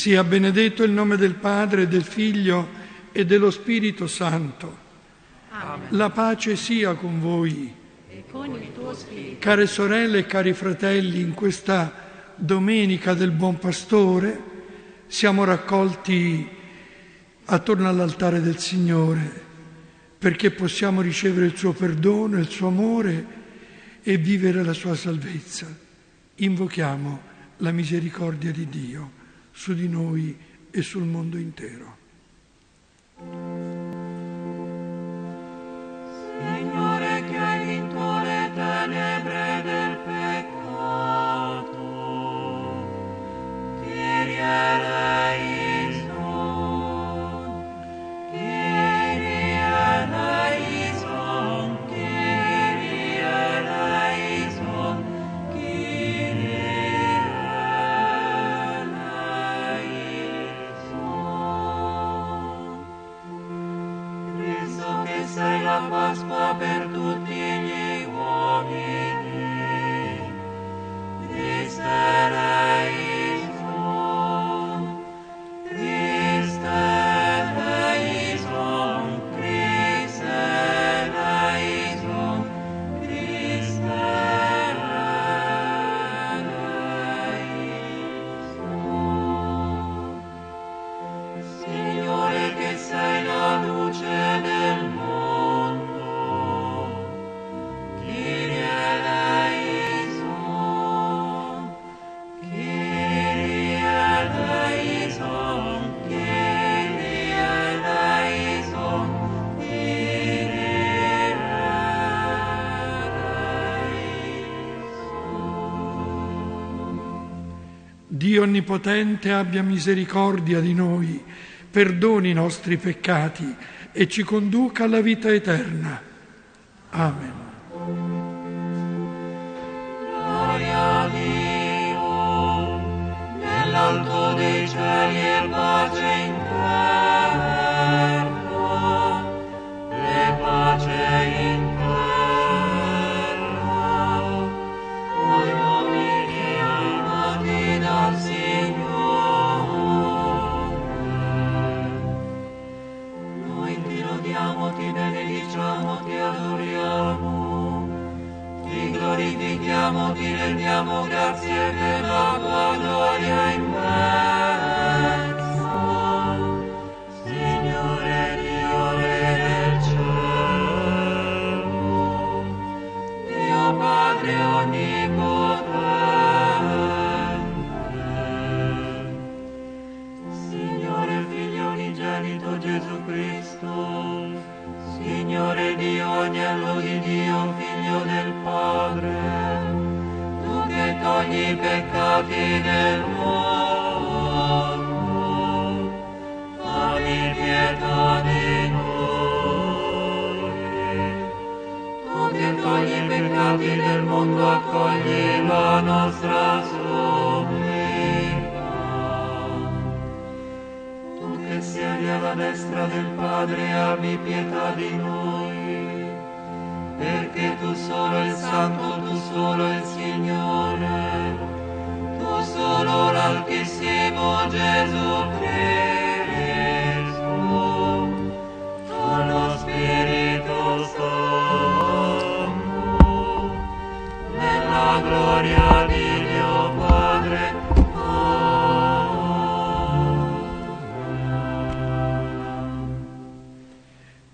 Sia benedetto il nome del Padre, del Figlio e dello Spirito Santo. Amen. La pace sia con voi. E con il tuo spirito. Care sorelle e cari fratelli, in questa domenica del Buon Pastore siamo raccolti attorno all'altare del Signore perché possiamo ricevere il suo perdono, il suo amore e vivere la sua salvezza. Invochiamo la misericordia di Dio su di noi e sul mondo intero. Signore che hai vinto le tenebre del peccato, ti rierei Dio Onnipotente abbia misericordia di noi, perdoni i nostri peccati e ci conduca alla vita eterna.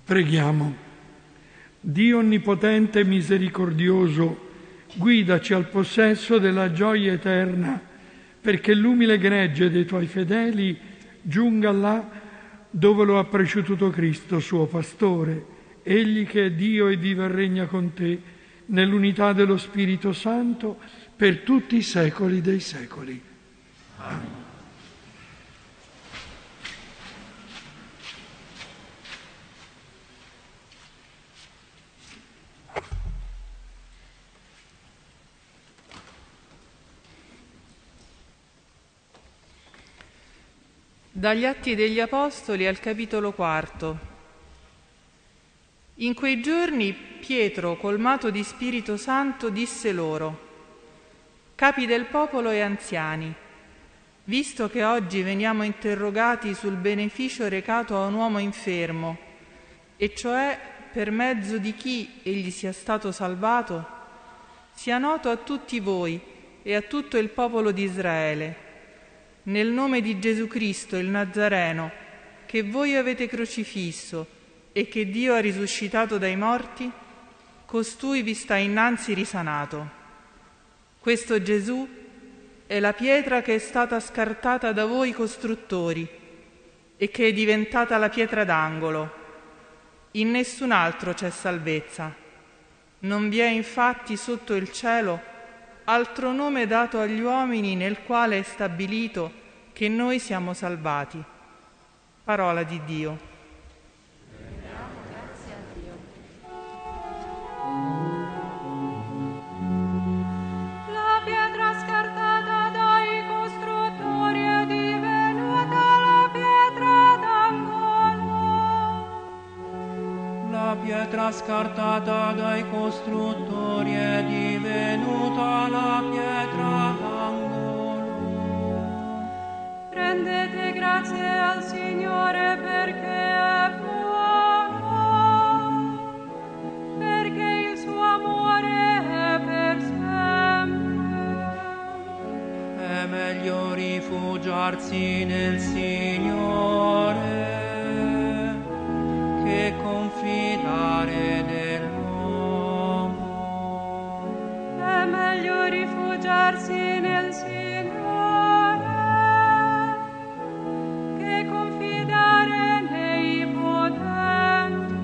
Preghiamo. Dio onnipotente e misericordioso, guidaci al possesso della gioia eterna, perché l'umile gregge dei tuoi fedeli giunga là dove lo ha preceduto Cristo, suo pastore, egli che è Dio e vive e regna con te nell'unità dello Spirito Santo per tutti i secoli dei secoli. Amen. Dagli Atti degli Apostoli al capitolo quarto. In quei giorni Pietro, colmato di Spirito Santo, disse loro, Capi del popolo e anziani, visto che oggi veniamo interrogati sul beneficio recato a un uomo infermo, e cioè per mezzo di chi egli sia stato salvato, sia noto a tutti voi e a tutto il popolo di Israele nel nome di Gesù Cristo il Nazareno, che voi avete crocifisso e che Dio ha risuscitato dai morti, costui vi sta innanzi risanato. Questo Gesù è la pietra che è stata scartata da voi costruttori e che è diventata la pietra d'angolo. In nessun altro c'è salvezza. Non vi è infatti sotto il cielo altro nome dato agli uomini nel quale è stabilito che noi siamo salvati. Parola di Dio. Pietra scartata dai costruttori è divenuta la pietra d'angolo. Rendete grazie al Signore perché è buono, perché il suo amore è per sempre. È meglio rifugiarsi nel Signore confidare nell'uomo. È meglio rifugiarsi nel Signore che confidare nei potenti.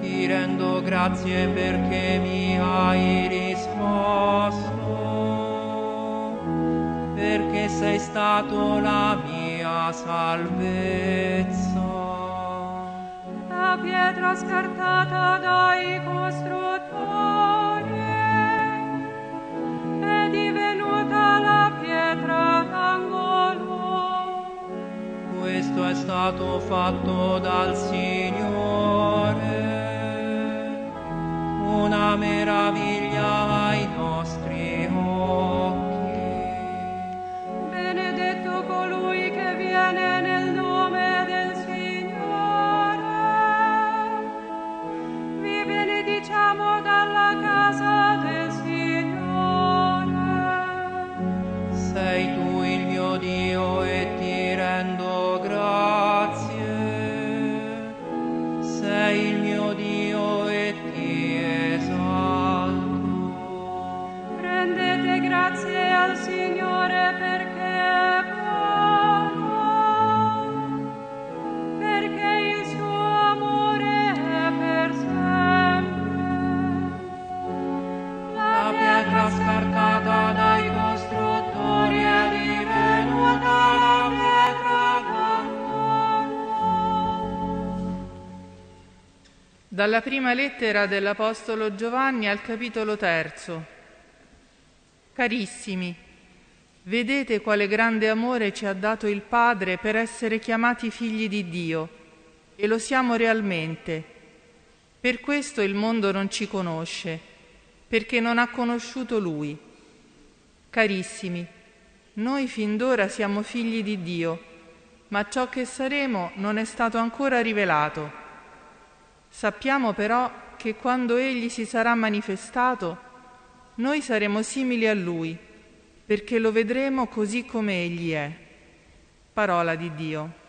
Ti rendo grazie perché mi hai risposto, perché sei stato la mia salvezza. Pietra scartata dai costruttori è divenuta la pietra d'angolo. Questo è stato fatto dal Signore, una meraviglia Dalla prima lettera dell'Apostolo Giovanni al capitolo terzo. Carissimi, Vedete quale grande amore ci ha dato il Padre per essere chiamati figli di Dio, e lo siamo realmente. Per questo il mondo non ci conosce, perché non ha conosciuto Lui. Carissimi, noi fin d'ora siamo figli di Dio, ma ciò che saremo non è stato ancora rivelato. Sappiamo però che quando Egli si sarà manifestato, noi saremo simili a Lui, perché lo vedremo così come Egli è. Parola di Dio.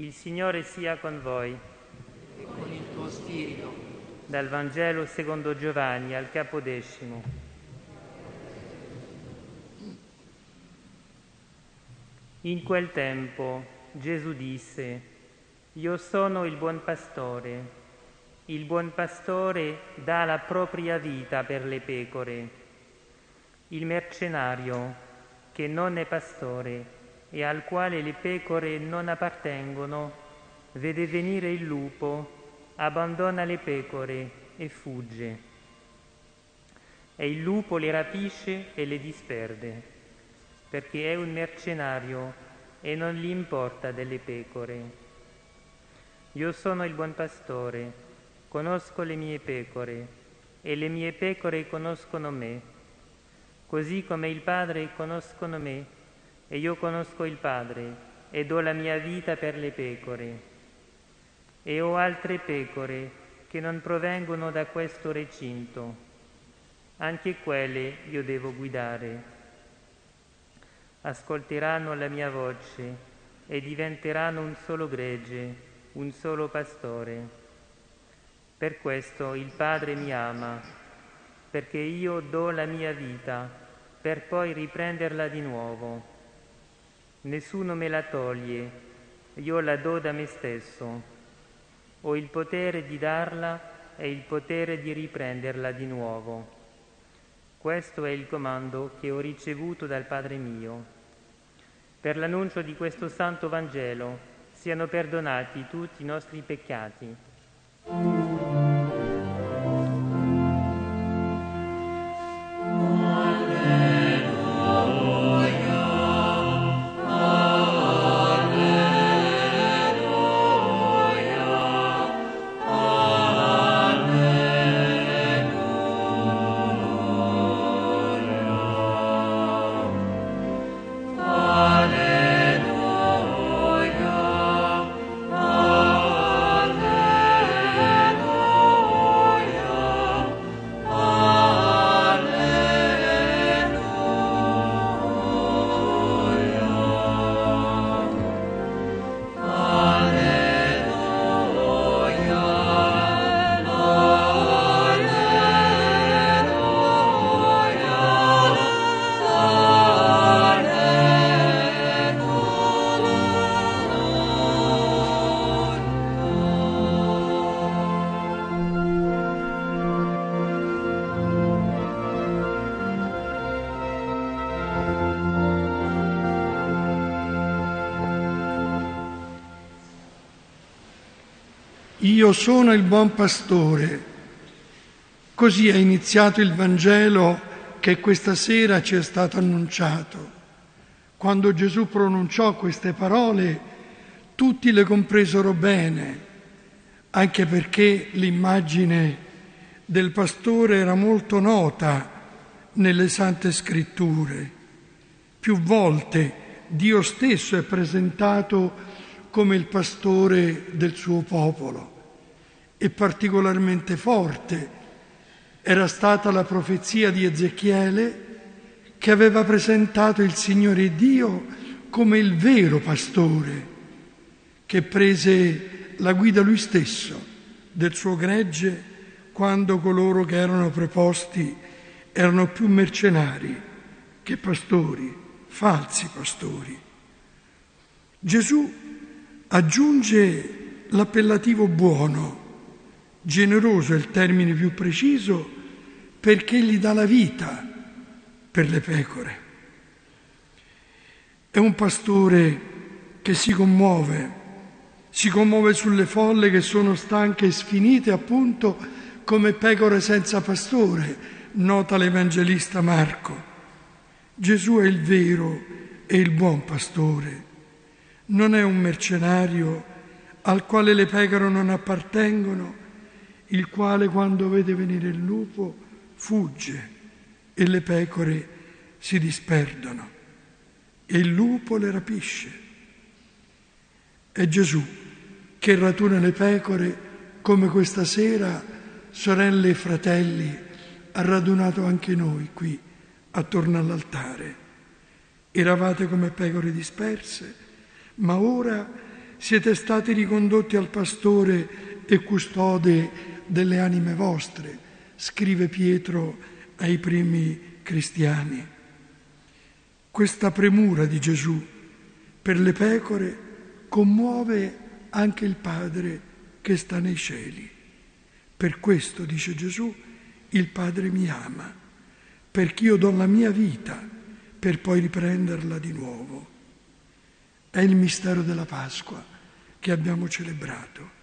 Il Signore sia con voi. e con il tuo spirito. Dal Vangelo secondo Giovanni al capodecimo. In quel tempo Gesù disse, Io sono il buon pastore. Il buon pastore dà la propria vita per le pecore. Il mercenario, che non è pastore e al quale le pecore non appartengono, vede venire il lupo, abbandona le pecore e fugge. E il lupo le rapisce e le disperde, perché è un mercenario e non gli importa delle pecore. Io sono il buon pastore, conosco le mie pecore e le mie pecore conoscono me, così come il Padre conoscono me e io conosco il Padre e do la mia vita per le pecore. E ho altre pecore che non provengono da questo recinto. Anche quelle io devo guidare. Ascolteranno la mia voce e diventeranno un solo gregge, un solo pastore. Per questo il Padre mi ama, perché io do la mia vita per poi riprenderla di nuovo. Nessuno me la toglie, io la do da me stesso. Ho il potere di darla e il potere di riprenderla di nuovo. Questo è il comando che ho ricevuto dal Padre mio. Per l'annuncio di questo santo Vangelo siano perdonati tutti i nostri peccati. Io sono il buon pastore. Così è iniziato il Vangelo che questa sera ci è stato annunciato. Quando Gesù pronunciò queste parole, tutti le compresero bene, anche perché l'immagine del pastore era molto nota nelle sante scritture. Più volte Dio stesso è presentato come il pastore del suo popolo e particolarmente forte era stata la profezia di Ezechiele che aveva presentato il Signore Dio come il vero pastore che prese la guida lui stesso del suo gregge quando coloro che erano preposti erano più mercenari che pastori, falsi pastori. Gesù aggiunge l'appellativo buono, generoso è il termine più preciso, perché gli dà la vita per le pecore. È un pastore che si commuove, si commuove sulle folle che sono stanche e sfinite appunto come pecore senza pastore, nota l'Evangelista Marco. Gesù è il vero e il buon pastore, non è un mercenario al quale le pecore non appartengono, il quale quando vede venire il lupo fugge e le pecore si disperdono e il lupo le rapisce. È Gesù che raduna le pecore come questa sera, sorelle e fratelli, ha radunato anche noi qui attorno all'altare. Eravate come pecore disperse, ma ora siete stati ricondotti al pastore e custode delle anime vostre, scrive Pietro ai primi cristiani. Questa premura di Gesù per le pecore commuove anche il Padre che sta nei cieli. Per questo, dice Gesù, il Padre mi ama, perché io do la mia vita per poi riprenderla di nuovo. È il mistero della Pasqua che abbiamo celebrato.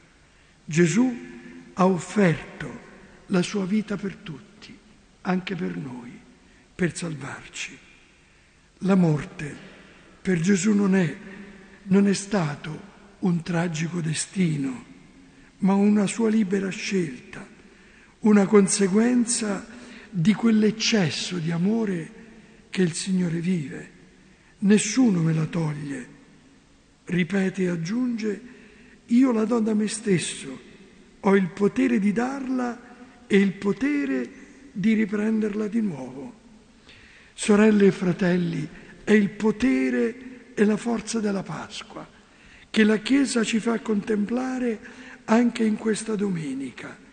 Gesù ha offerto la sua vita per tutti, anche per noi, per salvarci. La morte per Gesù non è, non è stato un tragico destino, ma una sua libera scelta una conseguenza di quell'eccesso di amore che il Signore vive. Nessuno me la toglie. Ripete e aggiunge, io la do da me stesso, ho il potere di darla e il potere di riprenderla di nuovo. Sorelle e fratelli, è il potere e la forza della Pasqua che la Chiesa ci fa contemplare anche in questa domenica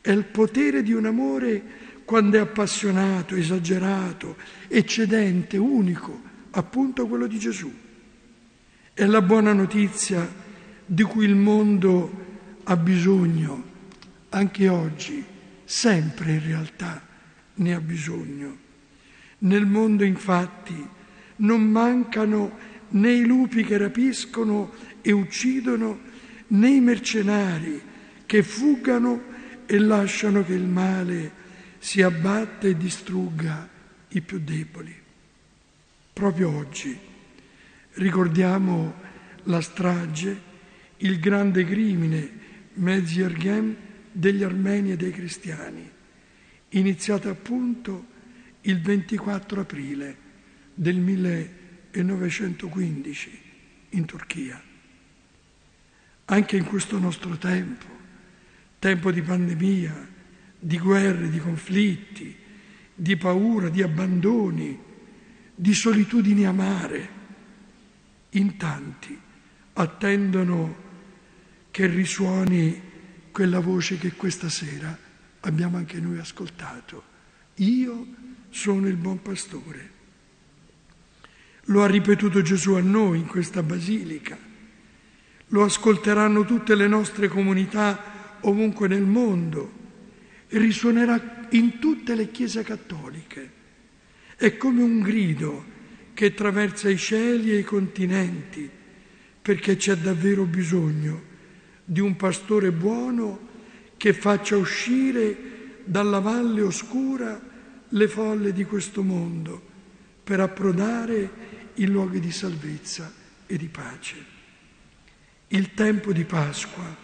è il potere di un amore quando è appassionato, esagerato, eccedente, unico, appunto quello di Gesù. È la buona notizia di cui il mondo ha bisogno, anche oggi, sempre in realtà ne ha bisogno. Nel mondo infatti non mancano né i lupi che rapiscono e uccidono, né i mercenari che fuggano e lasciano che il male si abbatta e distrugga i più deboli. Proprio oggi ricordiamo la strage, il grande crimine Mezierghem degli armeni e dei cristiani, iniziata appunto il 24 aprile del 1915 in Turchia. Anche in questo nostro tempo tempo di pandemia, di guerre, di conflitti, di paura, di abbandoni, di solitudini amare. In tanti attendono che risuoni quella voce che questa sera abbiamo anche noi ascoltato. Io sono il buon pastore. Lo ha ripetuto Gesù a noi in questa basilica. Lo ascolteranno tutte le nostre comunità ovunque nel mondo e risuonerà in tutte le chiese cattoliche. È come un grido che attraversa i cieli e i continenti, perché c'è davvero bisogno di un pastore buono che faccia uscire dalla valle oscura le folle di questo mondo per approdare in luoghi di salvezza e di pace. Il tempo di Pasqua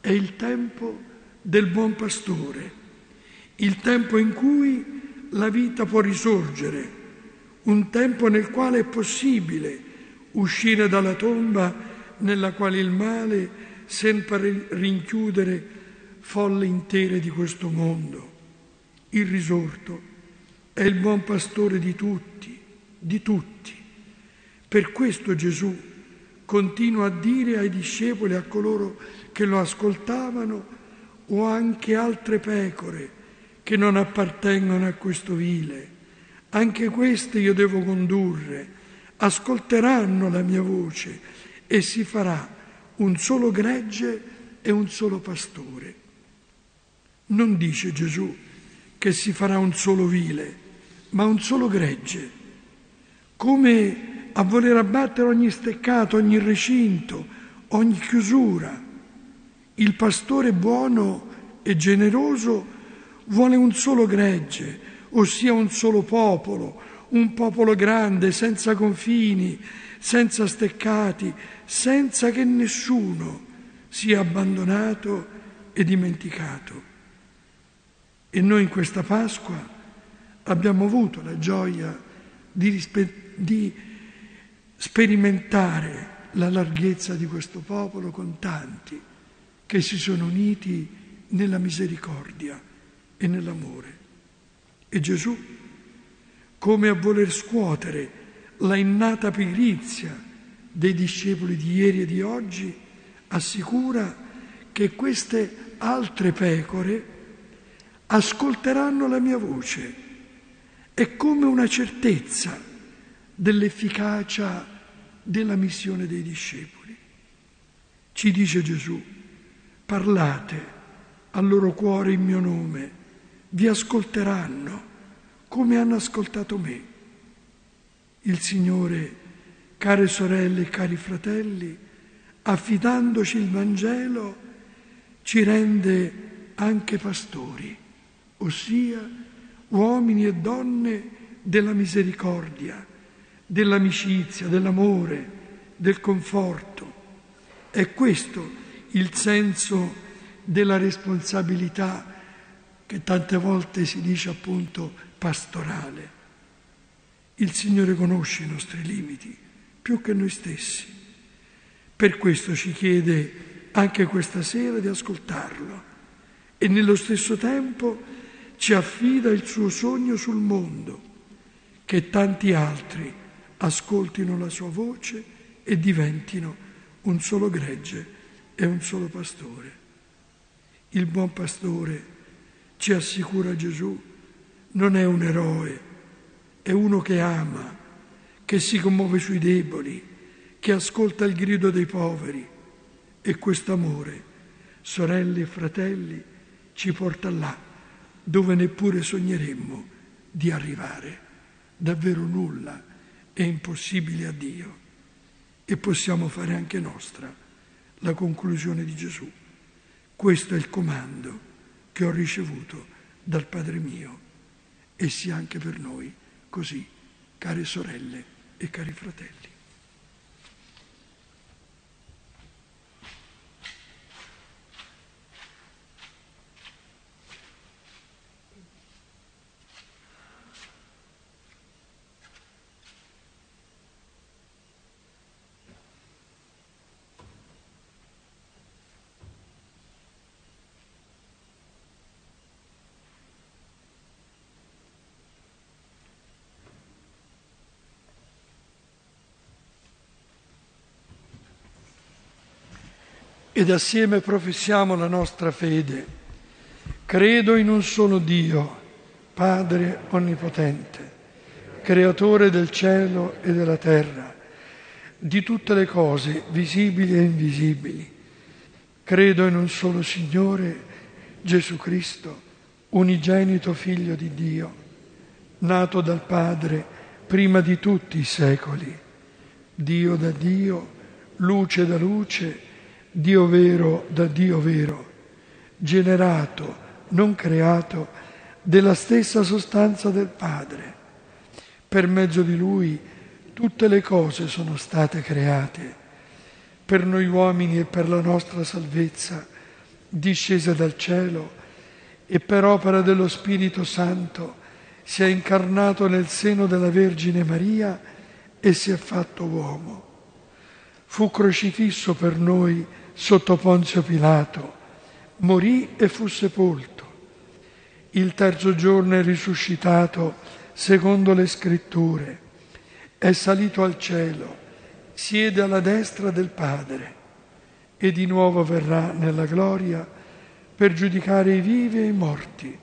è il tempo del buon pastore, il tempo in cui la vita può risorgere, un tempo nel quale è possibile uscire dalla tomba nella quale il male sembra rinchiudere folle intere di questo mondo. Il risorto è il buon pastore di tutti, di tutti. Per questo Gesù continua a dire ai discepoli, a coloro che lo ascoltavano, o anche altre pecore che non appartengono a questo vile. Anche queste io devo condurre, ascolteranno la mia voce e si farà un solo gregge e un solo pastore. Non dice Gesù che si farà un solo vile, ma un solo gregge, come a voler abbattere ogni steccato, ogni recinto, ogni chiusura. Il pastore buono e generoso vuole un solo gregge, ossia un solo popolo, un popolo grande, senza confini, senza steccati, senza che nessuno sia abbandonato e dimenticato. E noi in questa Pasqua abbiamo avuto la gioia di, rispe- di sperimentare la larghezza di questo popolo con tanti che si sono uniti nella misericordia e nell'amore. E Gesù, come a voler scuotere la innata pigrizia dei discepoli di ieri e di oggi, assicura che queste altre pecore ascolteranno la mia voce. È come una certezza dell'efficacia della missione dei discepoli. Ci dice Gesù, parlate al loro cuore in mio nome, vi ascolteranno come hanno ascoltato me. Il Signore, care sorelle e cari fratelli, affidandoci il Vangelo, ci rende anche pastori, ossia uomini e donne della misericordia, dell'amicizia, dell'amore, del conforto. È questo il senso della responsabilità che tante volte si dice appunto pastorale. Il Signore conosce i nostri limiti più che noi stessi. Per questo ci chiede anche questa sera di ascoltarlo e nello stesso tempo ci affida il suo sogno sul mondo, che tanti altri ascoltino la sua voce e diventino un solo gregge e un solo pastore. Il buon pastore, ci assicura Gesù, non è un eroe, è uno che ama, che si commuove sui deboli, che ascolta il grido dei poveri. E questo amore, sorelle e fratelli, ci porta là dove neppure sogneremmo di arrivare. Davvero nulla è impossibile a Dio. E possiamo fare anche nostra la conclusione di Gesù. Questo è il comando che ho ricevuto dal Padre mio e sia anche per noi così, care sorelle e cari fratelli. Ed assieme professiamo la nostra fede. Credo in un solo Dio, Padre Onnipotente, Creatore del cielo e della terra, di tutte le cose visibili e invisibili. Credo in un solo Signore, Gesù Cristo, unigenito Figlio di Dio, nato dal Padre prima di tutti i secoli, Dio da Dio, luce da luce, Dio vero da Dio vero, generato, non creato, della stessa sostanza del Padre. Per mezzo di Lui tutte le cose sono state create, per noi uomini e per la nostra salvezza, discese dal cielo e per opera dello Spirito Santo si è incarnato nel seno della Vergine Maria e si è fatto uomo. Fu crocifisso per noi sotto Ponzio Pilato, morì e fu sepolto. Il terzo giorno è risuscitato secondo le scritture, è salito al cielo, siede alla destra del Padre e di nuovo verrà nella gloria per giudicare i vivi e i morti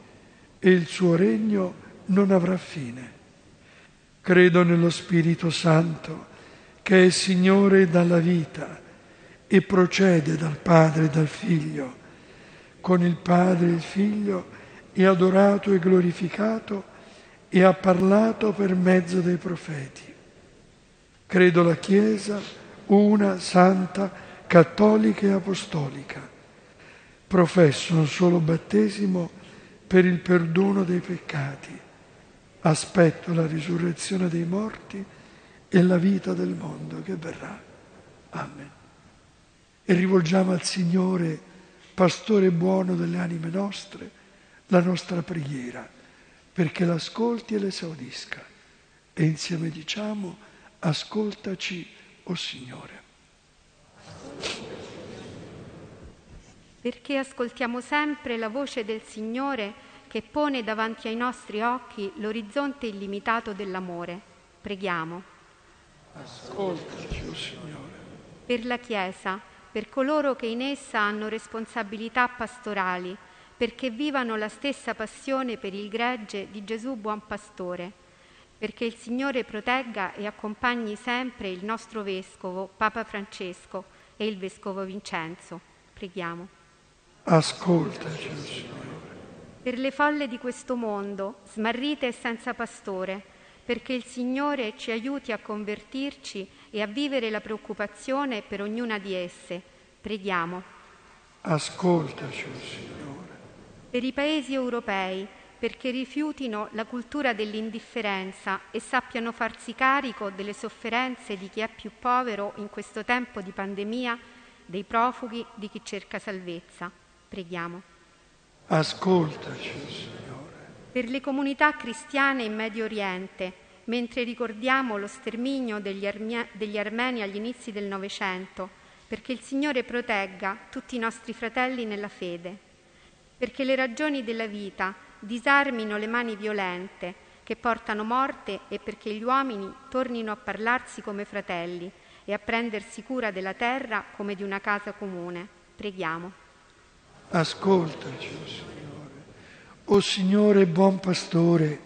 e il suo regno non avrà fine. Credo nello Spirito Santo che è Signore dalla vita e procede dal Padre e dal Figlio. Con il Padre e il Figlio è adorato e glorificato e ha parlato per mezzo dei profeti. Credo la Chiesa, una, santa, cattolica e apostolica professo un solo battesimo per il perdono dei peccati. Aspetto la risurrezione dei morti e la vita del mondo che verrà. Amen. E rivolgiamo al Signore, pastore buono delle anime nostre, la nostra preghiera, perché l'ascolti e l'esaudisca. E insieme diciamo, ascoltaci, o oh Signore. perché ascoltiamo sempre la voce del Signore che pone davanti ai nostri occhi l'orizzonte illimitato dell'amore. Preghiamo. Ascoltaci, oh Signore. Per la Chiesa, per coloro che in essa hanno responsabilità pastorali, perché vivano la stessa passione per il gregge di Gesù buon pastore, perché il Signore protegga e accompagni sempre il nostro Vescovo, Papa Francesco, e il Vescovo Vincenzo. Preghiamo. Ascoltaci, Signore. Per le folle di questo mondo, smarrite e senza pastore, perché il Signore ci aiuti a convertirci e a vivere la preoccupazione per ognuna di esse. Preghiamo. Ascoltaci, Signore. Per i paesi europei, perché rifiutino la cultura dell'indifferenza e sappiano farsi carico delle sofferenze di chi è più povero in questo tempo di pandemia, dei profughi, di chi cerca salvezza. Preghiamo. Ascoltaci, Signore. Per le comunità cristiane in Medio Oriente, mentre ricordiamo lo sterminio degli, armia- degli armeni agli inizi del Novecento, perché il Signore protegga tutti i nostri fratelli nella fede, perché le ragioni della vita disarmino le mani violente che portano morte e perché gli uomini tornino a parlarsi come fratelli e a prendersi cura della terra come di una casa comune. Preghiamo. Ascoltaci, Signore. O Signore buon pastore,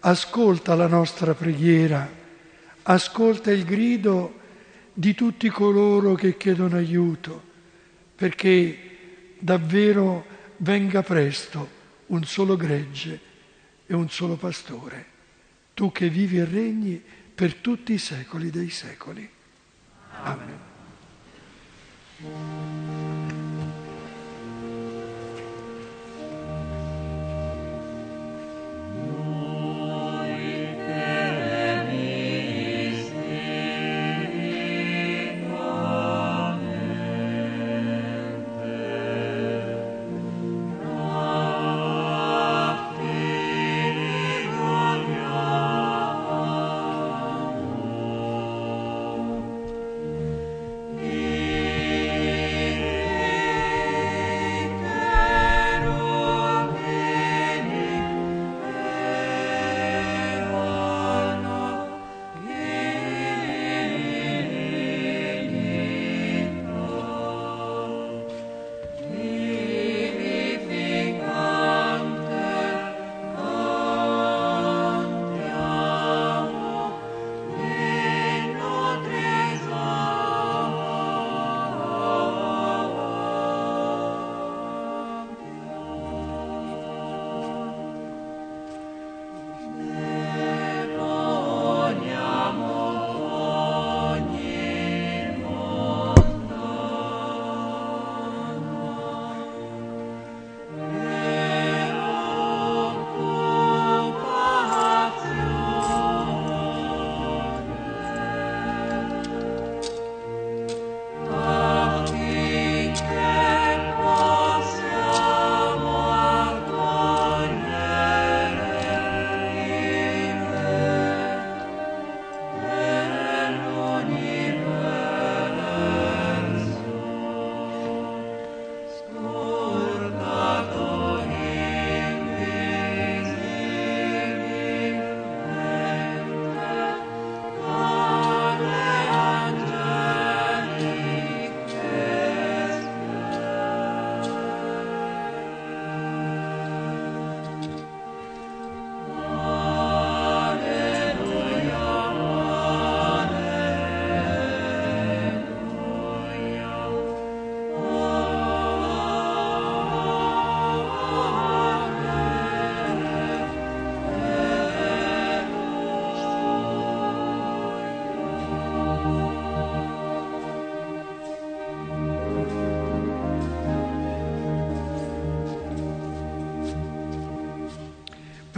ascolta la nostra preghiera, ascolta il grido di tutti coloro che chiedono aiuto, perché davvero venga presto un solo gregge e un solo pastore, tu che vivi e regni per tutti i secoli dei secoli. Amen.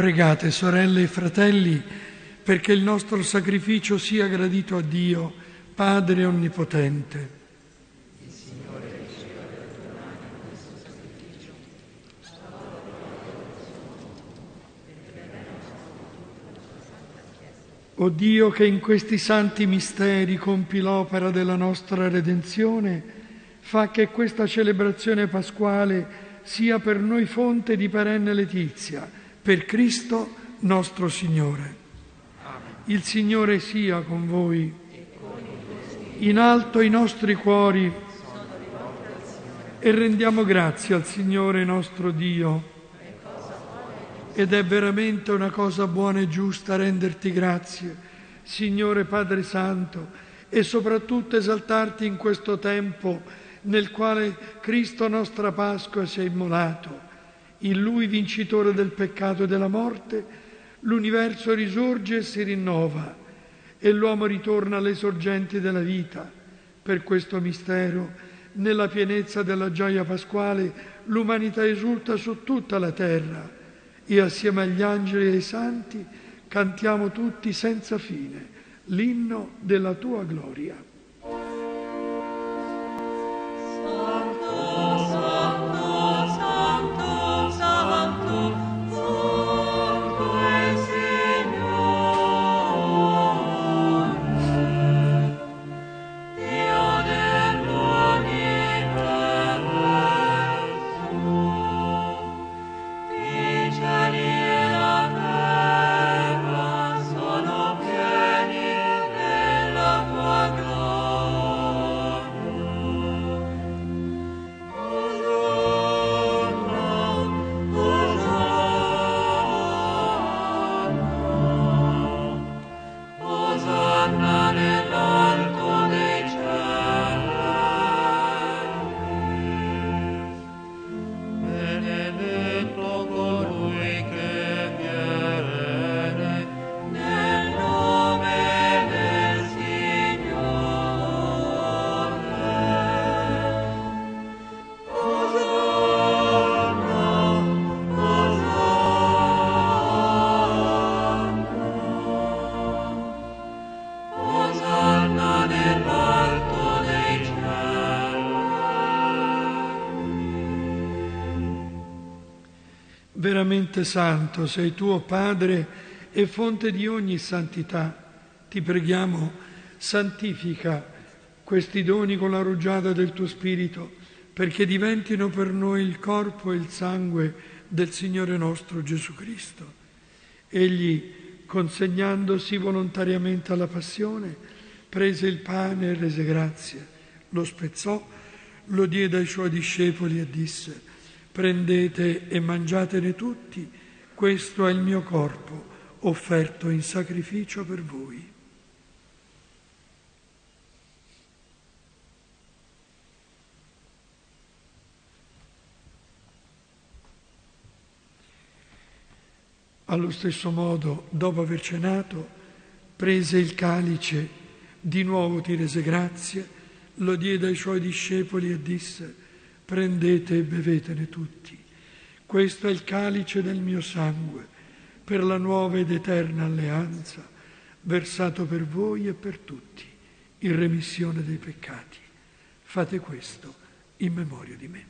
Pregate, sorelle e fratelli, perché il nostro sacrificio sia gradito a Dio, Padre Onnipotente. O Dio che in questi santi misteri compi l'opera della nostra redenzione, fa che questa celebrazione pasquale sia per noi fonte di perenne letizia, per Cristo nostro Signore. Il Signore sia con voi. In alto i nostri cuori e rendiamo grazie al Signore nostro Dio. Ed è veramente una cosa buona e giusta renderti grazie, Signore Padre Santo, e soprattutto esaltarti in questo tempo nel quale Cristo nostra Pasqua si è immolato. In Lui, vincitore del peccato e della morte, l'universo risorge e si rinnova e l'uomo ritorna alle sorgenti della vita. Per questo mistero, nella pienezza della gioia pasquale, l'umanità esulta su tutta la terra e assieme agli angeli e ai santi cantiamo tutti senza fine l'inno della tua gloria. Veramente santo sei tuo Padre e fonte di ogni santità. Ti preghiamo, santifica questi doni con la rugiada del tuo Spirito, perché diventino per noi il corpo e il sangue del Signore nostro Gesù Cristo. Egli, consegnandosi volontariamente alla passione, prese il pane e rese grazie, lo spezzò, lo diede ai suoi discepoli e disse, prendete e mangiatene tutti, questo è il mio corpo offerto in sacrificio per voi. Allo stesso modo, dopo aver cenato, prese il calice, di nuovo ti rese grazie, lo diede ai suoi discepoli e disse, prendete e bevetene tutti. Questo è il calice del mio sangue, per la nuova ed eterna alleanza, versato per voi e per tutti, in remissione dei peccati. Fate questo in memoria di me.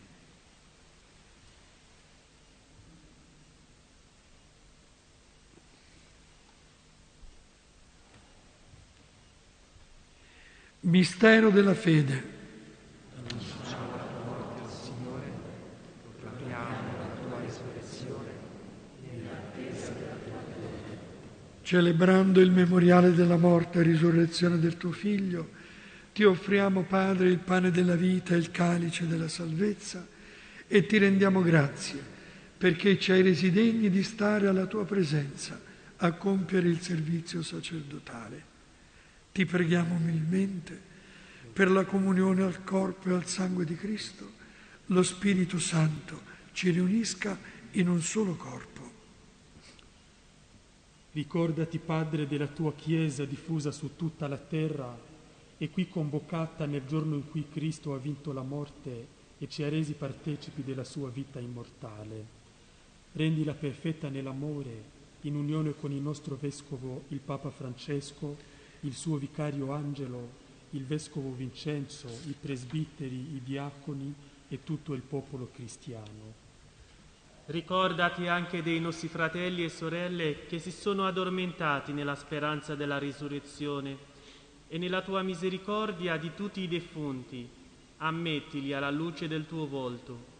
Mistero della fede. Celebrando il memoriale della morte e risurrezione del tuo Figlio, ti offriamo, Padre, il pane della vita e il calice della salvezza e ti rendiamo grazie perché ci hai resi degni di stare alla tua presenza a compiere il servizio sacerdotale. Ti preghiamo umilmente per la comunione al corpo e al sangue di Cristo, lo Spirito Santo ci riunisca in un solo corpo Ricordati, Padre, della tua Chiesa diffusa su tutta la terra e qui convocata nel giorno in cui Cristo ha vinto la morte e ci ha resi partecipi della sua vita immortale. Rendila perfetta nell'amore in unione con il nostro Vescovo, il Papa Francesco, il suo vicario Angelo, il Vescovo Vincenzo, i presbiteri, i diaconi e tutto il popolo cristiano. Ricordati anche dei nostri fratelli e sorelle che si sono addormentati nella speranza della risurrezione e nella tua misericordia di tutti i defunti, ammettili alla luce del tuo volto.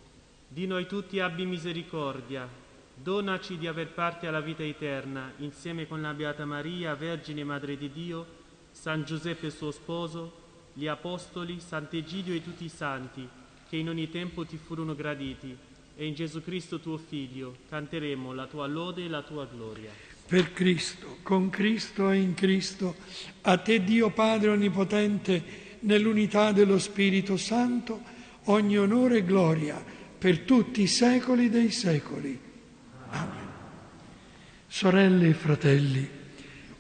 Di noi tutti abbi misericordia, donaci di aver parte alla vita eterna insieme con la Beata Maria, Vergine Madre di Dio, San Giuseppe suo sposo, gli Apostoli, Sant'Egidio e tutti i santi, che in ogni tempo ti furono graditi e in Gesù Cristo tuo Figlio canteremo la tua lode e la tua gloria. Per Cristo, con Cristo e in Cristo, a te Dio Padre Onnipotente, nell'unità dello Spirito Santo, ogni onore e gloria per tutti i secoli dei secoli. Amen. Sorelle e fratelli,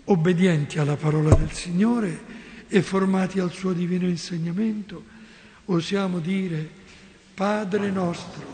obbedienti alla parola del Signore e formati al suo divino insegnamento, osiamo dire, Padre nostro,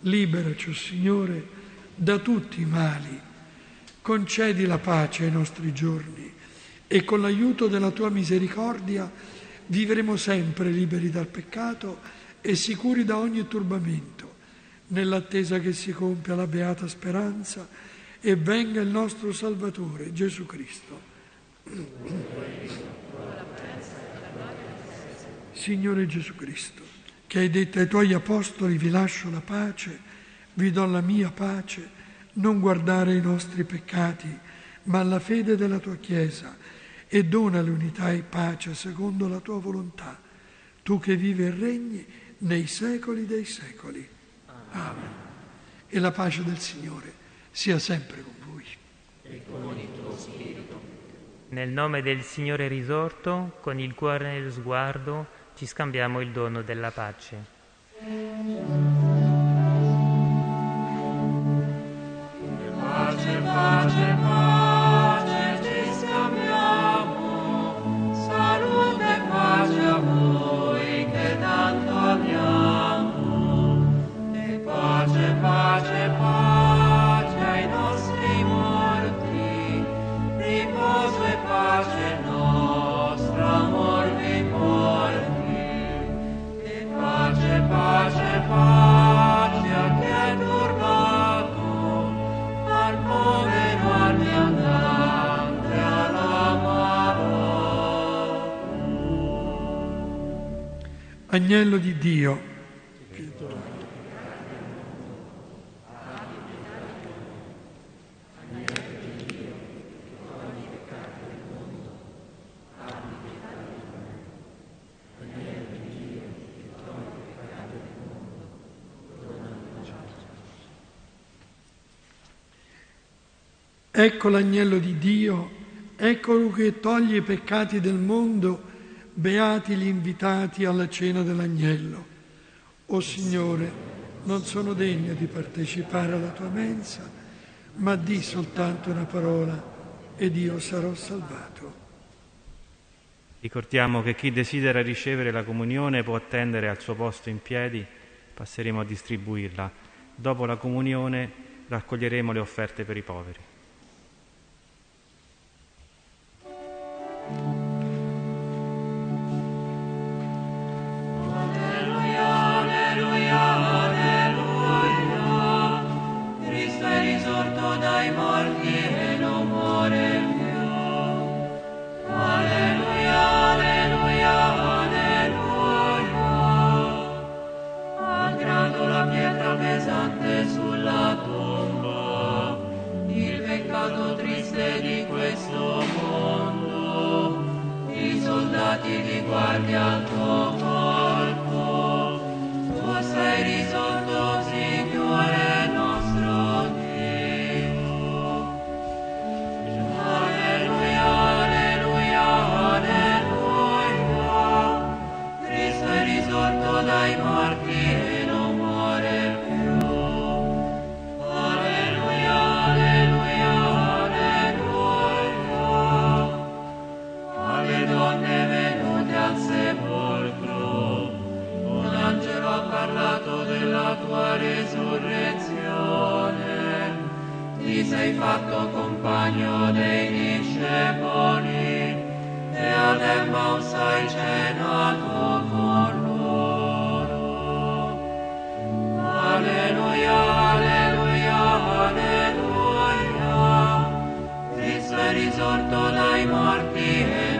Liberaci, Signore, da tutti i mali. Concedi la pace ai nostri giorni e con l'aiuto della tua misericordia vivremo sempre liberi dal peccato e sicuri da ogni turbamento, nell'attesa che si compia la beata speranza e venga il nostro Salvatore, Gesù Cristo. Signore Gesù Cristo che hai detto ai tuoi apostoli vi lascio la pace, vi do la mia pace, non guardare i nostri peccati, ma alla fede della tua Chiesa e dona l'unità e pace secondo la tua volontà, tu che vivi e regni nei secoli dei secoli. Amen. E la pace del Signore sia sempre con voi. E con il tuo spirito. Nel nome del Signore risorto, con il cuore nello sguardo, ci scambiamo il dono della pace. Pace, pace, pace, Agnello di Dio, Ecco l'agnello di Dio, eccolo che toglie i peccati del mondo, beati gli invitati alla cena dell'agnello. O Signore, non sono degno di partecipare alla tua mensa, ma di soltanto una parola ed io sarò salvato. Ricordiamo che chi desidera ricevere la comunione può attendere al suo posto in piedi, passeremo a distribuirla. Dopo la comunione raccoglieremo le offerte per i poveri. Guardia al fatto compagno dei discepoli e ad Emmaus hai cenato con loro. Alleluia, alleluia, alleluia. Cristo è risorto dai morti e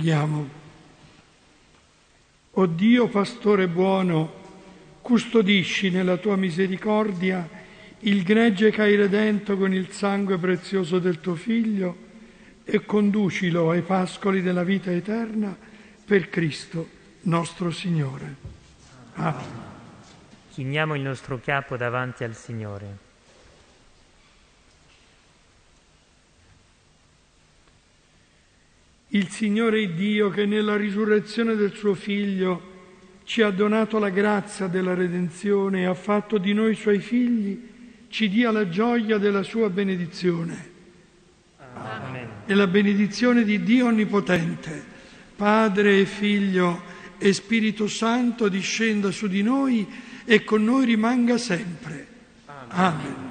Preghiamo. O Dio, pastore buono, custodisci nella tua misericordia il gregge che hai redento con il sangue prezioso del tuo Figlio e conducilo ai pascoli della vita eterna per Cristo nostro Signore. Amen. Chiniamo il nostro capo davanti al Signore. Il Signore Dio che nella risurrezione del suo Figlio ci ha donato la grazia della redenzione e ha fatto di noi suoi figli, ci dia la gioia della sua benedizione. Amen. E la benedizione di Dio Onnipotente, Padre e Figlio e Spirito Santo discenda su di noi e con noi rimanga sempre. Amen.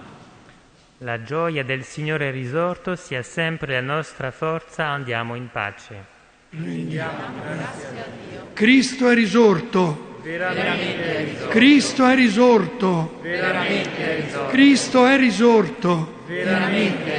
La gioia del Signore risorto sia sempre la nostra forza, andiamo in pace. Cristo è risorto. Veramente è risorto. Cristo è risorto. Veramente è risorto. Cristo è risorto. Veramente è risorto.